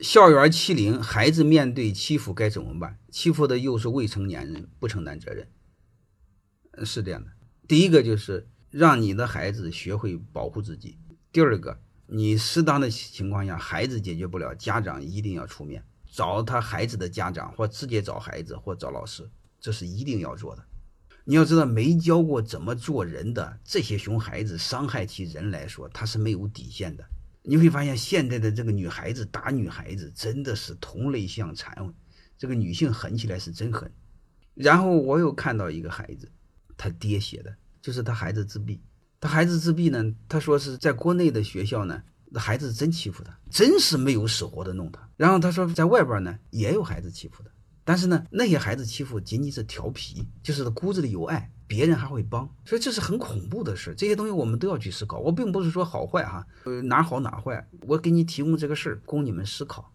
校园欺凌，孩子面对欺负该怎么办？欺负的又是未成年人，不承担责任。是这样的，第一个就是让你的孩子学会保护自己。第二个，你适当的情况下，孩子解决不了，家长一定要出面，找他孩子的家长，或直接找孩子，或找老师，这是一定要做的。你要知道，没教过怎么做人的这些熊孩子，伤害起人来说，他是没有底线的。你会发现，现在的这个女孩子打女孩子，真的是同类相残，这个女性狠起来是真狠。然后我又看到一个孩子。他爹写的，就是他孩子自闭。他孩子自闭呢，他说是在国内的学校呢，那孩子真欺负他，真是没有死活的弄他。然后他说在外边呢，也有孩子欺负他，但是呢，那些孩子欺负仅仅是调皮，就是他骨子里有爱，别人还会帮。所以这是很恐怖的事。这些东西我们都要去思考。我并不是说好坏哈，呃哪好哪坏，我给你提供这个事儿供你们思考。